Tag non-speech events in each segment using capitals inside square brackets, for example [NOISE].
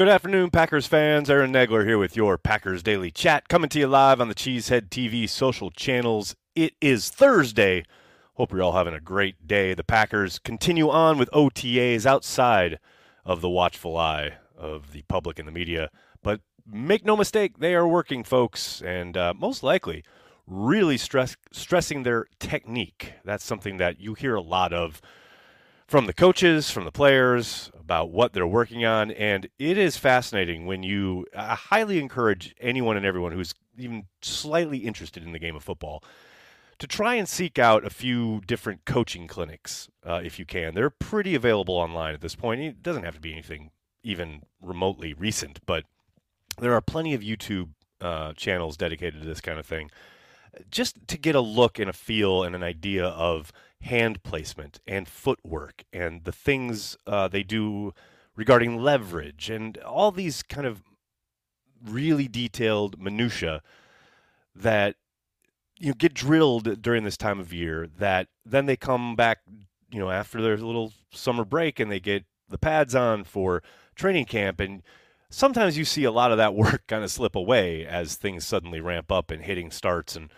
Good afternoon, Packers fans. Aaron Nagler here with your Packers Daily Chat, coming to you live on the Cheesehead TV social channels. It is Thursday. Hope you're all having a great day. The Packers continue on with OTAs outside of the watchful eye of the public and the media. But make no mistake, they are working, folks, and uh, most likely really stress, stressing their technique. That's something that you hear a lot of from the coaches, from the players, about what they're working on. And it is fascinating when you, I highly encourage anyone and everyone who's even slightly interested in the game of football to try and seek out a few different coaching clinics uh, if you can. They're pretty available online at this point. It doesn't have to be anything even remotely recent, but there are plenty of YouTube uh, channels dedicated to this kind of thing. Just to get a look and a feel and an idea of hand placement and footwork and the things uh, they do regarding leverage and all these kind of really detailed minutia that you know get drilled during this time of year that then they come back you know after their little summer break and they get the pads on for training camp. And sometimes you see a lot of that [LAUGHS] work kind of slip away as things suddenly ramp up and hitting starts and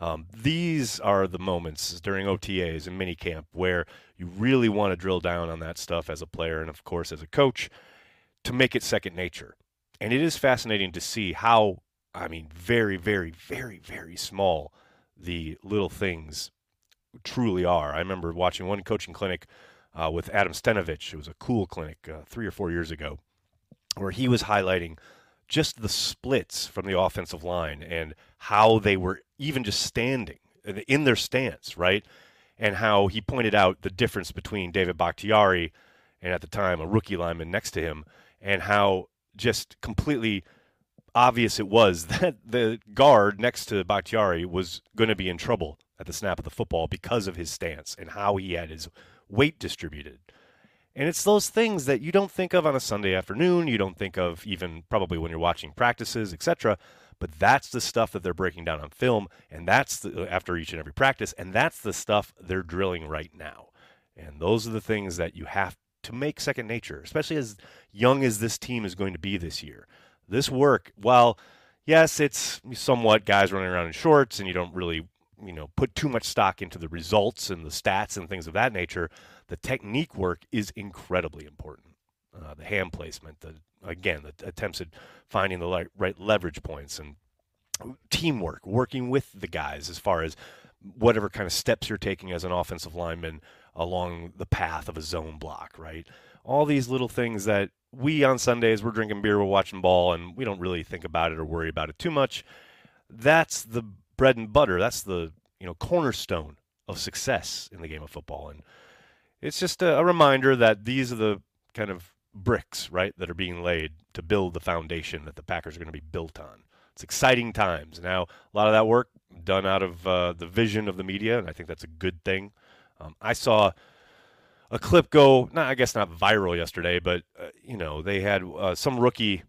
um, these are the moments during OTAs and minicamp where you really want to drill down on that stuff as a player and, of course, as a coach to make it second nature. And it is fascinating to see how, I mean, very, very, very, very small the little things truly are. I remember watching one coaching clinic uh, with Adam Stenavich. It was a cool clinic uh, three or four years ago where he was highlighting just the splits from the offensive line and how they were even just standing uh, in their stance, right? And how he pointed out the difference between David Bakhtiari and at the time a rookie lineman next to him, and how just completely obvious it was [LAUGHS] that the guard next to Bakhtiari was going to be in trouble at the snap of the football because of his stance and how he had his weight distributed. And it's those things that you don't think of on a Sunday afternoon, you don't think of even probably when you're watching practices, etc. But that's the stuff that they're breaking down on film, and that's the, after each and every practice, and that's the stuff they're drilling right now. And those are the things that you have to make second nature, especially as young as this team is going to be this year. This work, while yes, it's somewhat guys running around in shorts, and you don't really, you know, put too much stock into the results and the stats and things of that nature the technique work is incredibly important. Uh, the hand placement, the again, the attempts at finding the right leverage points and teamwork, working with the guys as far as whatever kind of steps you're taking as an offensive lineman along the path of a zone block, right? All these little things that we on Sundays we're drinking beer, we're watching ball, and we don't really think about it or worry about it too much. That's the bread and butter. That's the you know cornerstone of success in the game of football. And it's just a, a reminder that these are the kind of bricks, right, that are being laid to build the foundation that the Packers are going to be built on. It's exciting times. Now, a lot of that work done out of uh, the vision of the media, and I think that's a good thing. Um, I saw a clip go, not I guess not viral yesterday, but uh, you know they had uh, some rookie,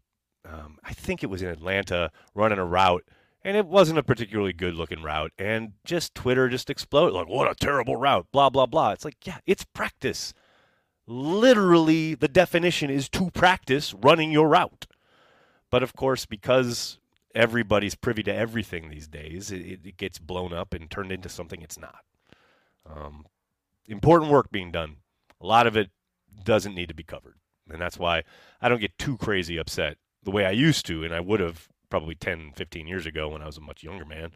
um, I think it was in Atlanta, running a route and it wasn't a particularly good looking route and just twitter just exploded like what a terrible route blah blah blah it's like yeah it's practice literally the definition is to practice running your route. But of course because everybody's privy to everything these days it, it gets blown up and turned into something it's not. Um, important work being done. A lot of it doesn't need to be covered. And that's why i don't get too crazy upset the way i used to and i would have probably 10, 15 years ago when I was a much younger man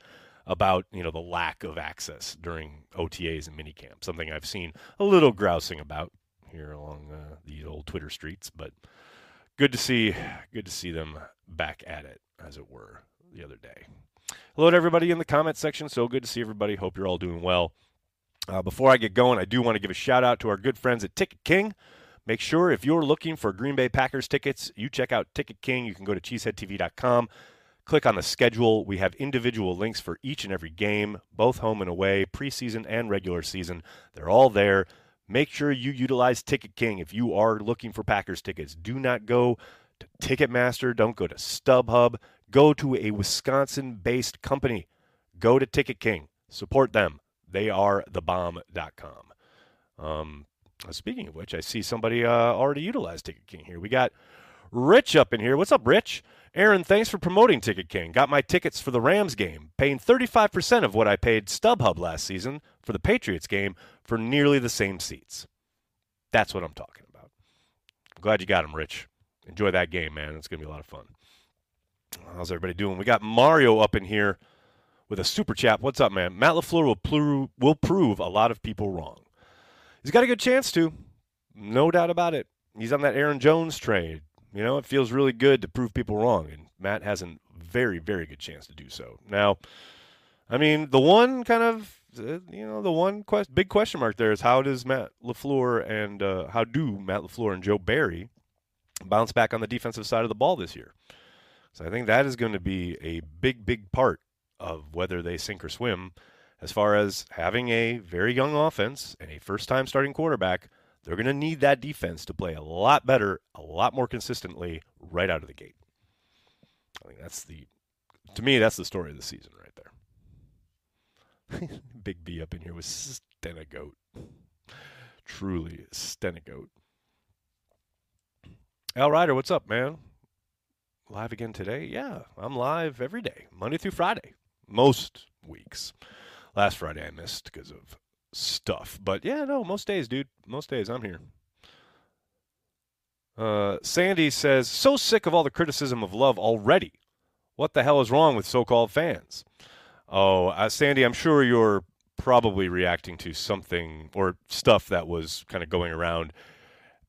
about you know the lack of access during OTAs and minicamp. Something I've seen a little grousing about here along uh, these old Twitter streets, but good to see good to see them back at it, as it were, the other day. Hello to everybody in the comment section. So good to see everybody. Hope you're all doing well. Uh, before I get going, I do want to give a shout out to our good friends at Ticket King. Make sure if you're looking for Green Bay Packers tickets, you check out Ticket King. You can go to cheeseheadtv.com, click on the schedule. We have individual links for each and every game, both home and away, preseason and regular season. They're all there. Make sure you utilize Ticket King if you are looking for Packers tickets. Do not go to Ticketmaster, don't go to StubHub, go to a Wisconsin based company. Go to Ticket King. Support them. They are thebomb.com. Um, uh, speaking of which, I see somebody uh, already utilized Ticket King here. We got Rich up in here. What's up, Rich? Aaron, thanks for promoting Ticket King. Got my tickets for the Rams game, paying 35% of what I paid StubHub last season for the Patriots game for nearly the same seats. That's what I'm talking about. I'm glad you got them, Rich. Enjoy that game, man. It's going to be a lot of fun. How's everybody doing? We got Mario up in here with a super chat. What's up, man? Matt LaFleur will, will prove a lot of people wrong. He's got a good chance to. No doubt about it. He's on that Aaron Jones trade. You know, it feels really good to prove people wrong, and Matt has a very, very good chance to do so. Now, I mean, the one kind of, uh, you know, the one quest, big question mark there is how does Matt LaFleur and uh, how do Matt LaFleur and Joe Barry bounce back on the defensive side of the ball this year? So I think that is going to be a big, big part of whether they sink or swim as far as having a very young offense and a first time starting quarterback. They're going to need that defense to play a lot better, a lot more consistently right out of the gate. I think that's the, to me, that's the story of the season right there. [LAUGHS] Big B up in here with Stenegoat. Truly, Stenegoat. Al Ryder, what's up, man? Live again today? Yeah, I'm live every day, Monday through Friday, most weeks. Last Friday I missed because of stuff. But yeah, no, most days, dude. Most days I'm here. Uh, Sandy says, so sick of all the criticism of love already. What the hell is wrong with so called fans? Oh, uh, Sandy, I'm sure you're probably reacting to something or stuff that was kind of going around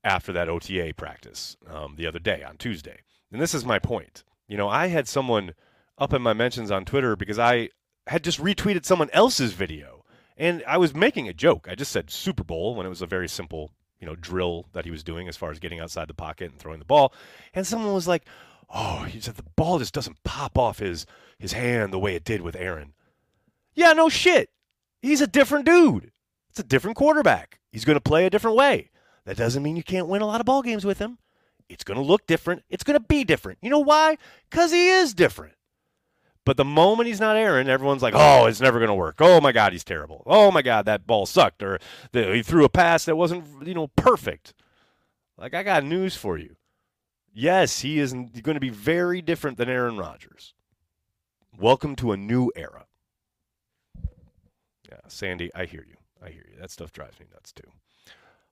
after that OTA practice um, the other day on Tuesday. And this is my point. You know, I had someone up in my mentions on Twitter because I had just retweeted someone else's video and I was making a joke. I just said Super Bowl when it was a very simple, you know, drill that he was doing as far as getting outside the pocket and throwing the ball. And someone was like, "Oh, he said the ball just doesn't pop off his his hand the way it did with Aaron." Yeah, no shit. He's a different dude. It's a different quarterback. He's going to play a different way. That doesn't mean you can't win a lot of ball games with him. It's going to look different. It's going to be different. You know why? Cuz he is different. But the moment he's not Aaron, everyone's like, "Oh, it's never going to work. Oh my God, he's terrible. Oh my God, that ball sucked, or he threw a pass that wasn't, you know, perfect." Like I got news for you. Yes, he is going to be very different than Aaron Rodgers. Welcome to a new era. Yeah, Sandy, I hear you. I hear you. That stuff drives me nuts too.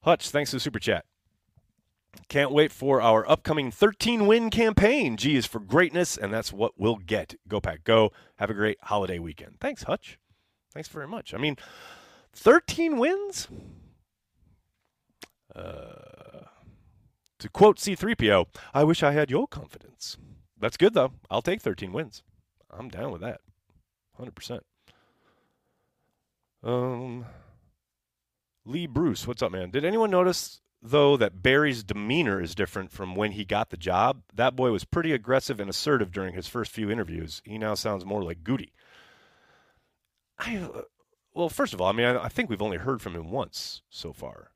Hutch, thanks for the super chat. Can't wait for our upcoming 13 win campaign. G is for greatness, and that's what we'll get. Go Pack Go. Have a great holiday weekend. Thanks, Hutch. Thanks very much. I mean, 13 wins? Uh, to quote C3PO, I wish I had your confidence. That's good, though. I'll take 13 wins. I'm down with that. 100%. Um, Lee Bruce, what's up, man? Did anyone notice though, that Barry's demeanor is different from when he got the job. That boy was pretty aggressive and assertive during his first few interviews. He now sounds more like Goody. I, uh, well, first of all, I mean, I, I, think we've only heard from him once so far,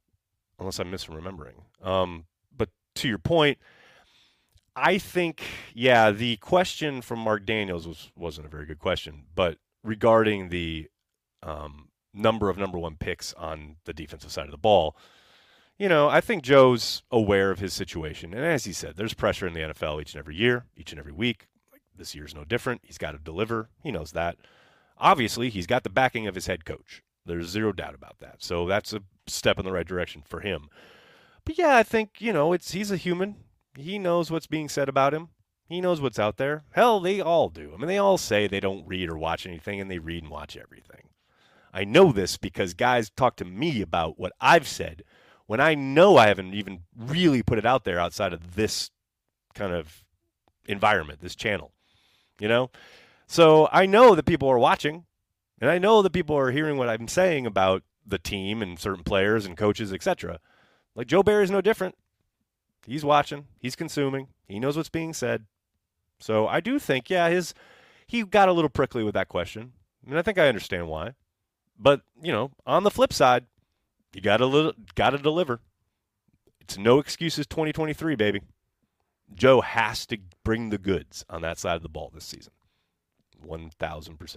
unless I'm misremembering. Um, but to your point, I think, yeah, the question from Mark Daniels was wasn't a very good question, but regarding the um, number of number one picks on the defensive side of the ball you know, I think Joe's aware of his situation. And as he said, there's pressure in the NFL each and every year, each and every week. This year's no different. He's got to deliver. He knows that. Obviously, he's got the backing of his head coach. There's zero doubt about that. So that's a step in the right direction for him. But yeah, I think, you know, it's he's a human. He knows what's being said about him. He knows what's out there. Hell, they all do. I mean, they all say they don't read or watch anything, and they read and watch everything. I know this because guys talk to me about what I've said when I know I haven't even really put it out there outside of this kind of environment, this channel, you know? So I know that people are watching, and I know that people are hearing what I'm saying about the team and certain players and coaches, etc. Like Joe Barry is no different. He's watching, he's consuming, he knows what's being said. So I do think, yeah, his he got a little prickly with that question. I mean, I think I understand why. But, you know, on the flip side, you got to got to deliver. It's no excuses 2023, baby. Joe has to bring the goods on that side of the ball this season. 1000%.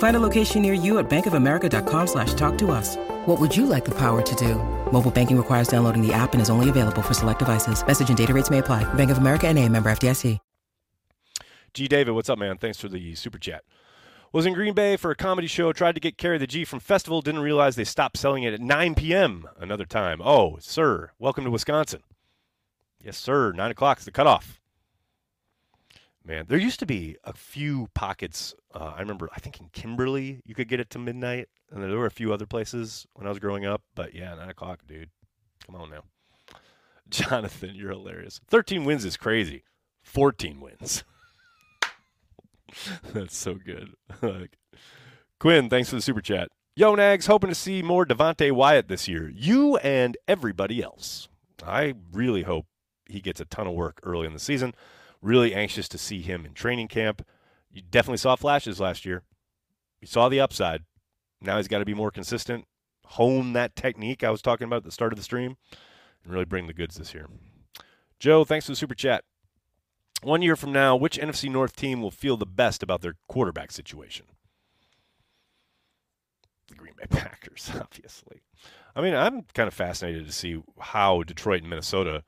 Find a location near you at bankofamerica.com slash talk to us. What would you like the power to do? Mobile banking requires downloading the app and is only available for select devices. Message and data rates may apply. Bank of America and a member FDIC. G. David, what's up, man? Thanks for the super chat. Was in Green Bay for a comedy show. Tried to get Carry the G from festival. Didn't realize they stopped selling it at 9 p.m. Another time. Oh, sir, welcome to Wisconsin. Yes, sir. Nine o'clock is the cutoff. Man, there used to be a few pockets. Uh, I remember, I think in Kimberly, you could get it to midnight, and there were a few other places when I was growing up. But yeah, nine o'clock, dude. Come on now, [LAUGHS] Jonathan, you're hilarious. Thirteen wins is crazy. Fourteen wins. [LAUGHS] That's so good. [LAUGHS] Quinn, thanks for the super chat. Yo, Nags, hoping to see more Devonte Wyatt this year. You and everybody else. I really hope he gets a ton of work early in the season. Really anxious to see him in training camp. You definitely saw flashes last year. You saw the upside. Now he's got to be more consistent, hone that technique I was talking about at the start of the stream, and really bring the goods this year. Joe, thanks for the super chat. One year from now, which NFC North team will feel the best about their quarterback situation? The Green Bay [LAUGHS] Packers, [LAUGHS] obviously. I mean, I'm kind of fascinated to see how Detroit and Minnesota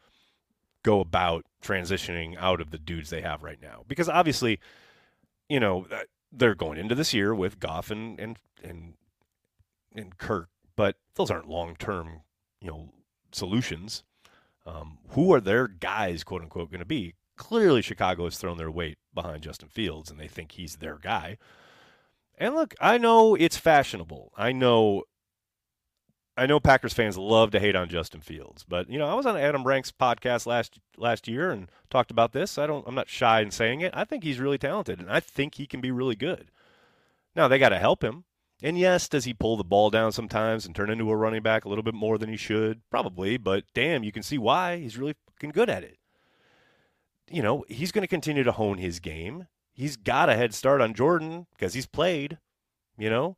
go about transitioning out of the dudes they have right now. Because obviously, you know, they're going into this year with Goff and and and, and Kirk, but those aren't long term, you know, solutions. Um, who are their guys, quote unquote, going to be? Clearly, Chicago has thrown their weight behind Justin Fields, and they think he's their guy. And look, I know it's fashionable. I know I know Packers fans love to hate on Justin Fields, but you know, I was on Adam Rank's podcast last last year and talked about this. I don't I'm not shy in saying it. I think he's really talented and I think he can be really good. Now, they got to help him. And yes, does he pull the ball down sometimes and turn into a running back a little bit more than he should? Probably, but damn, you can see why. He's really fucking good at it. You know, he's going to continue to hone his game. He's got a head start on Jordan because he's played, you know.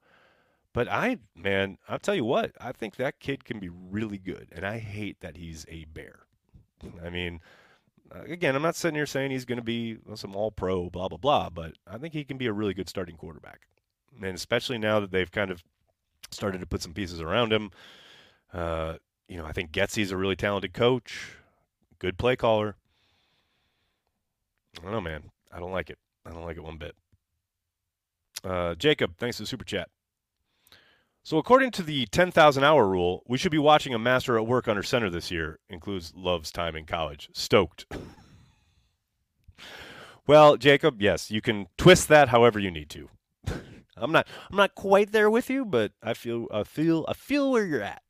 But I, man, I'll tell you what, I think that kid can be really good. And I hate that he's a bear. I mean, uh, again, I'm not sitting here saying he's going to be some all pro, blah, blah, blah, but I think he can be a really good starting quarterback. And especially now that they've kind of started to put some pieces around him. Uh, you know, I think Getsy's a really talented coach, good play caller. I don't know, man. I don't like it. I don't like it one bit. Uh, Jacob, thanks for the super chat. So, according to the 10,000 hour rule, we should be watching a master at work under center this year. Includes Love's time in college. Stoked. [LAUGHS] well, Jacob, yes, you can twist that however you need to. [LAUGHS] I'm not I'm not quite there with you, but I feel I feel I feel where you're at.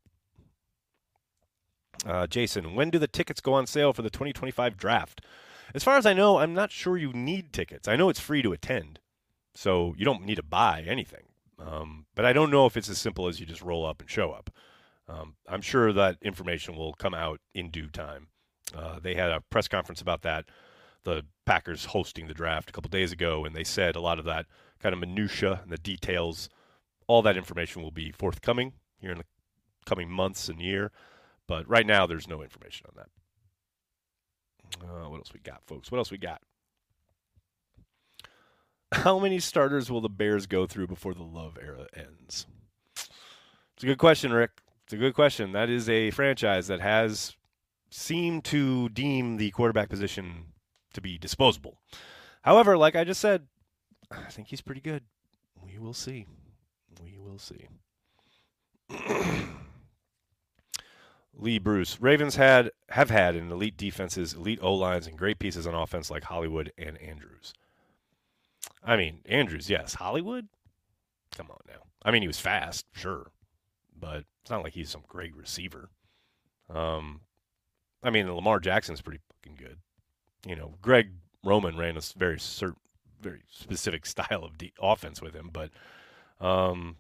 Uh, Jason, when do the tickets go on sale for the 2025 draft? As far as I know, I'm not sure you need tickets. I know it's free to attend, so you don't need to buy anything. Um, but I don't know if it's as simple as you just roll up and show up. Um, I'm sure that information will come out in due time. Uh, they had a press conference about that, the Packers hosting the draft a couple days ago, and they said a lot of that kind of minutia and the details, all that information will be forthcoming here in the coming months and year. But right now, there's no information on that. Uh, what else we got, folks? What else we got? How many starters will the Bears go through before the Love era ends? It's a good question, Rick. It's a good question. That is a franchise that has seemed to deem the quarterback position to be disposable. However, like I just said, I think he's pretty good. We will see. We will see. [CLEARS THROAT] Lee Bruce. Ravens had have had an elite defenses, elite O lines, and great pieces on offense like Hollywood and Andrews. I mean, Andrews, yes. Hollywood? Come on now. I mean, he was fast, sure, but it's not like he's some great receiver. Um, I mean, Lamar Jackson's pretty fucking good. You know, Greg Roman ran a very certain, very specific [LAUGHS] style of de- offense with him, but um,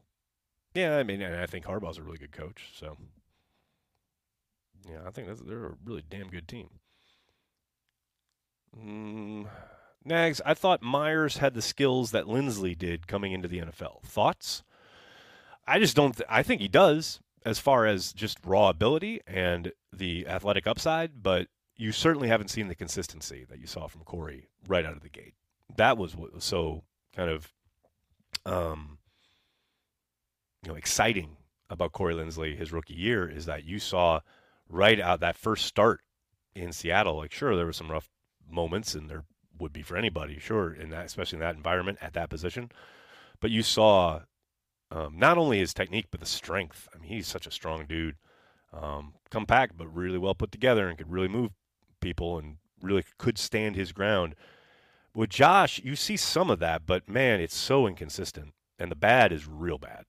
yeah, I mean, and I think Harbaugh's a really good coach, so yeah, I think they're a really damn good team. Mm, Nags, I thought Myers had the skills that Linsley did coming into the NFL. Thoughts? I just don't. Th- I think he does as far as just raw ability and the athletic upside, but you certainly haven't seen the consistency that you saw from Corey right out of the gate. That was what was so kind of, um, you know, exciting about Corey Linsley his rookie year is that you saw right out that first start in Seattle. Like, sure, there were some rough moments, and there would be for anybody, sure, in that, especially in that environment at that position. But you saw um, not only his technique, but the strength. I mean, he's such a strong dude, um, compact but really well put together, and could really move people, and really could stand his ground. With Josh, you see some of that, but man, it's so inconsistent, and the bad is real bad.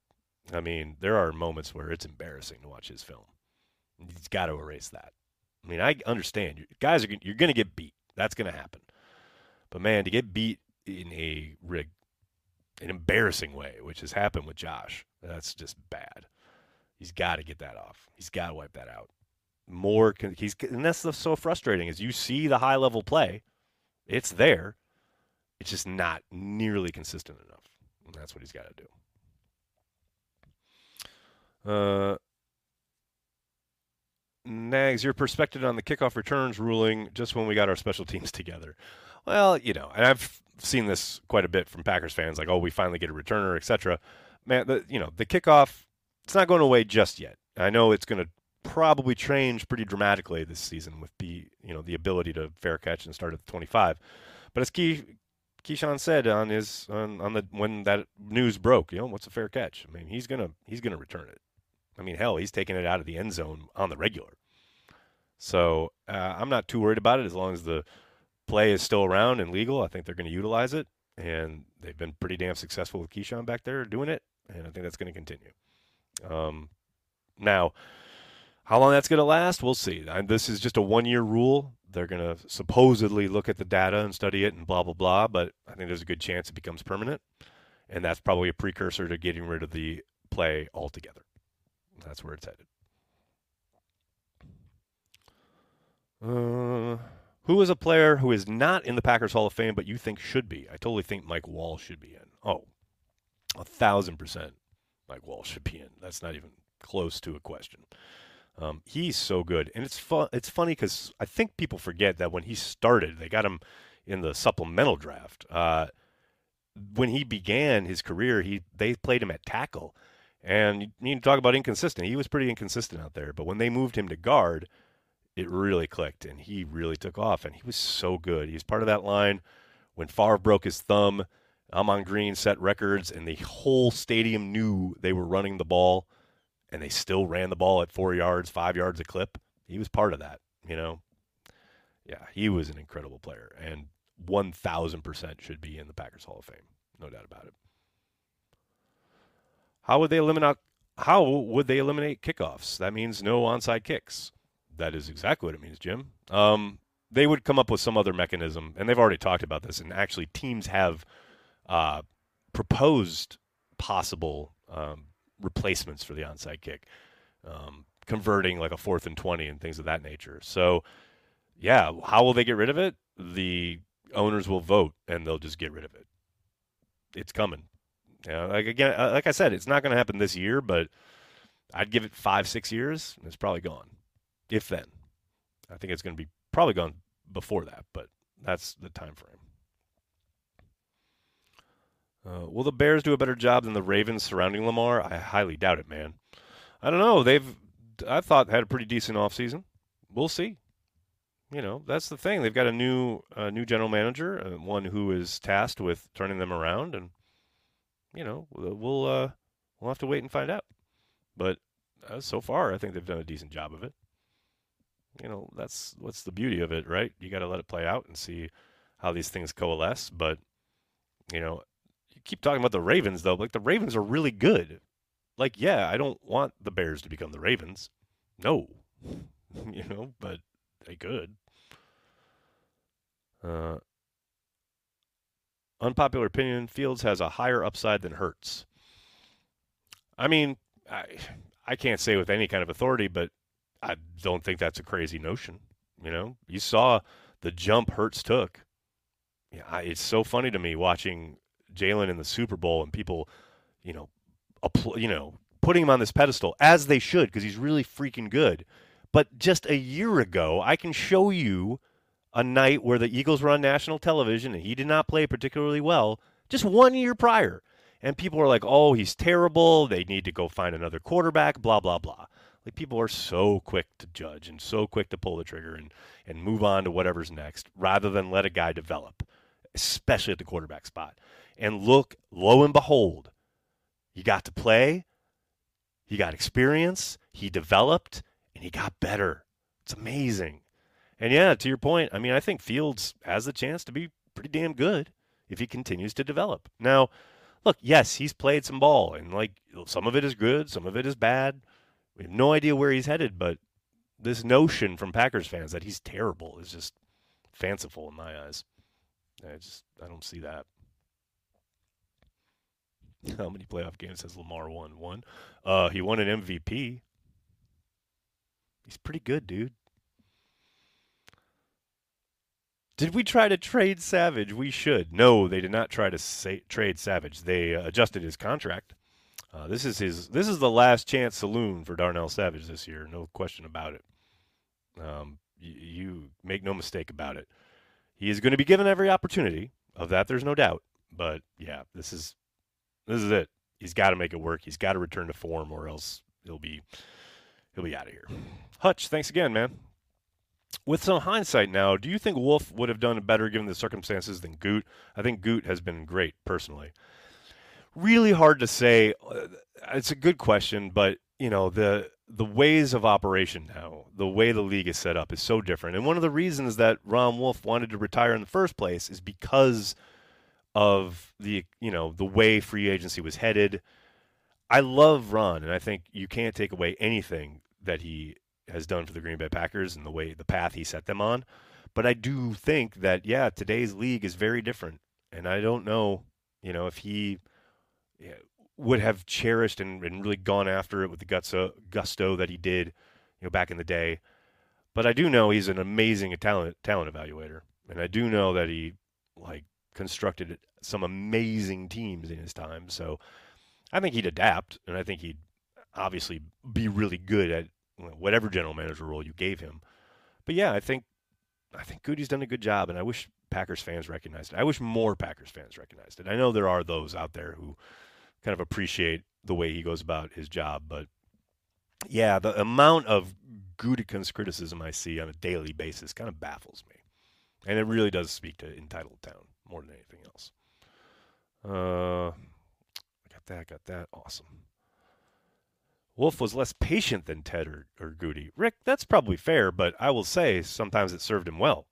I mean, there are moments where it's embarrassing to watch his film. He's got to erase that. I mean, I understand. Guys are you're going to get beat. That's going to happen. But man, to get beat in a rig, an embarrassing way, which has happened with Josh, that's just bad. He's got to get that off. He's got to wipe that out. More, he's and that's so frustrating. Is you see the high level play, it's there, it's just not nearly consistent enough. And that's what he's got to do. Uh, Nags, your perspective on the kickoff returns ruling just when we got our special teams [LAUGHS] together. Well, you know, and I've seen this quite a bit from Packers fans, like, oh, we finally get a returner, etc. Man, the, you know, the kickoff, it's not going away just yet. I know it's going to probably change pretty dramatically this season with the, you know, the ability to fair catch and start at the 25. But as Key, Keyshawn said on his on, on the when that news broke, you know, what's a fair catch? I mean, he's gonna he's gonna return it. I mean, hell, he's taking it out of the end zone on the regular. So uh, I'm not too worried about it as long as the play is still around and legal. I think they're going to utilize it, and they've been pretty damn successful with Keyshawn back there doing it, and I think that's going to continue. Um, now, how long that's going to last, we'll see. I, this is just a one-year rule. They're going to supposedly look at the data and study it and blah blah blah, but I think there's a good chance it becomes permanent, and that's probably a precursor to getting rid of the play altogether. That's where it's headed. Uh, who is a player who is not in the Packers Hall of Fame but you think should be? I totally think Mike Wahle should be in. Oh, a thousand percent Mike Wahle should be in. That's not even close to a question. Um, he's so good, and it's fun. It's funny because I think people forget that when he started, they got him in the supplemental draft. Uh, when he began his career, he they played him at tackle, and you need to talk about inconsistent. He was pretty inconsistent out there. But when they moved him to guard, it really clicked and he really took off. And he was so good. He was part of that line when Favre broke his thumb. Ahman Green set records, and the whole stadium knew they were running the ball, and they still ran the ball at four yards, five yards a clip. He was part of that, you know. Yeah, he was an incredible player, and 1,000% should be in the Packers Hall of Fame. No doubt about it. How would they eliminate? How would they eliminate kickoffs? That means no onside kicks. That is exactly what it means, Jim. Um, they would come up with some other mechanism, and they've already talked about this. And actually, teams have uh, proposed possible um, replacements for the onside kick, um, converting like a fourth and twenty and things of that nature. So, yeah, how will they get rid of it? The owners will vote, and they'll just get rid of it. It's coming. You know, like again, uh, like I said, it's not going to happen this year, but I'd give it five, six years, and it's probably gone. If then, I think it's going to be probably gone before that, but that's the time frame. Uh, will the Bears do a better job than the Ravens surrounding Lamar? I highly doubt it, man. I don't know. They've, I thought, had a pretty decent offseason. We'll see. You know, that's the thing. They've got a new, uh, new general manager, uh, one who is tasked with turning them around, and you know, we'll uh, we'll have to wait and find out. But uh, so far, I think they've done a decent job of it. You know, that's what's the beauty of it, right? You got to let it play out and see how these things coalesce. But you know, you keep talking about the Ravens though. Like the Ravens are really good. Like, yeah, I don't want the Bears to become the Ravens. No, [LAUGHS] you know, but they could. Uh, unpopular opinion: Fields has a higher upside than Hurts. I mean, I I can't say with any kind of authority, but I don't think that's a crazy notion. You know, you saw the jump Hurts took. Yeah, it's so funny to me watching Jalen in the Super Bowl and people, you know, apl- you know, putting him on this pedestal as they should because he's really freaking good. But just a year ago, I can show you a night where the Eagles were on national television and he did not play particularly well just one year prior. And people are like, oh, he's terrible. They need to go find another quarterback, blah, blah, blah. Like people are so quick to judge and so quick to pull the trigger and, and move on to whatever's next rather than let a guy develop, especially at the quarterback spot. And look, lo and behold, he got to play, he got experience, he developed, and he got better. It's amazing. And yeah, to your point, I mean, I think Fields has the chance to be pretty damn good if he continues to develop. Now, look, yes, he's played some ball, and like some of it is good, some of it is bad. We have no idea where he's headed, but this notion from Packers fans that he's terrible is just fanciful in my eyes. I just I don't see that. [LAUGHS] How many playoff games has Lamar won? One. Uh, he won an MVP. He's pretty good, dude. Did we try to trade Savage? We should. No, they did not try to trade Savage. They uh, adjusted his contract. Uh, this is his. This is the last chance saloon for Darnell Savage this year. No question about it. Um, y- you make no mistake about it. He is going to be given every opportunity. Of that, there's no doubt. But yeah, this is this is it. He's got to make it work. He's got to return to form, or else he'll be he'll be out of here. Hutch, thanks again, man. With some hindsight now, do you think Wolf would have done better given the circumstances than Goot? I think Goot has been great personally. Really hard to say. Uh, It's a good question, but you know the the ways of operation now, the way the league is set up, is so different. And one of the reasons that Ron Wolf wanted to retire in the first place is because of the you know the way free agency was headed. I love Ron, and I think you can't take away anything that he has done for the Green Bay Packers and the way the path he set them on. But I do think that yeah, today's league is very different, and I don't know, you know, if he would have cherished and, and really gone after it with the gusto, uh, gusto that he did, you know, back in the day. But I do know he's an amazing talent talent evaluator, and I do know that he like constructed some amazing teams in his time. So I think he'd adapt, and I think he'd obviously be really good at whatever general manager role you gave him. But yeah, I think I think Goody's done a good job, and I wish Packers fans recognized it. I wish more Packers fans recognized it. I know there are those out there who kind of appreciate the way he goes about his job, but yeah, the amount of Gutekunst criticism I see on a daily basis kind of baffles me, and it really does speak to entitled town more than anything else. Uh, I got that, got that, awesome. Wolf was less patient than Ted or, or Goody. Rick, that's probably fair, but I will say sometimes it served him well.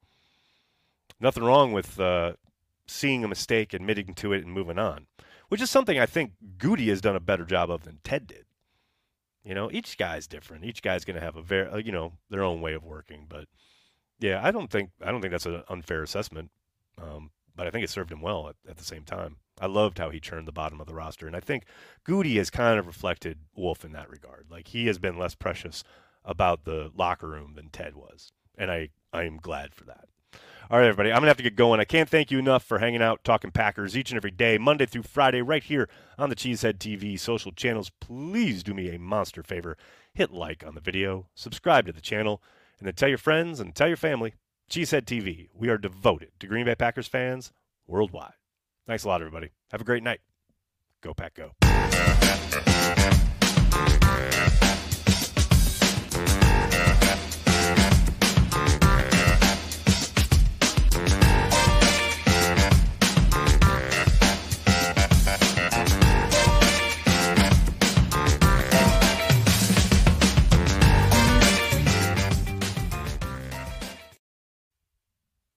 Nothing wrong with uh, seeing a mistake, admitting to it, and moving on, which is something I think Goody has done a better job of than Ted did. You know, each guy's different. Each guy's going to have a very, uh, you know, their own way of working. But yeah, I don't think I don't think that's an unfair assessment. Um, but I think it served him well at, at the same time. I loved how he churned the bottom of the roster, and I think Goody has kind of reflected Wolf in that regard. Like he has been less precious about the locker room than Ted was, and I I am glad for that. All right, everybody, I'm gonna have to get going. I can't thank you enough for hanging out, talking Packers each and every day, Monday through Friday, right here on the Cheesehead TV social channels. Please do me a monster favor: hit like on the video, subscribe to the channel, and then tell your friends and tell your family. Cheesehead TV. We are devoted to Green Bay Packers fans worldwide. Thanks a lot, everybody. Have a great night. Go, Pack, go.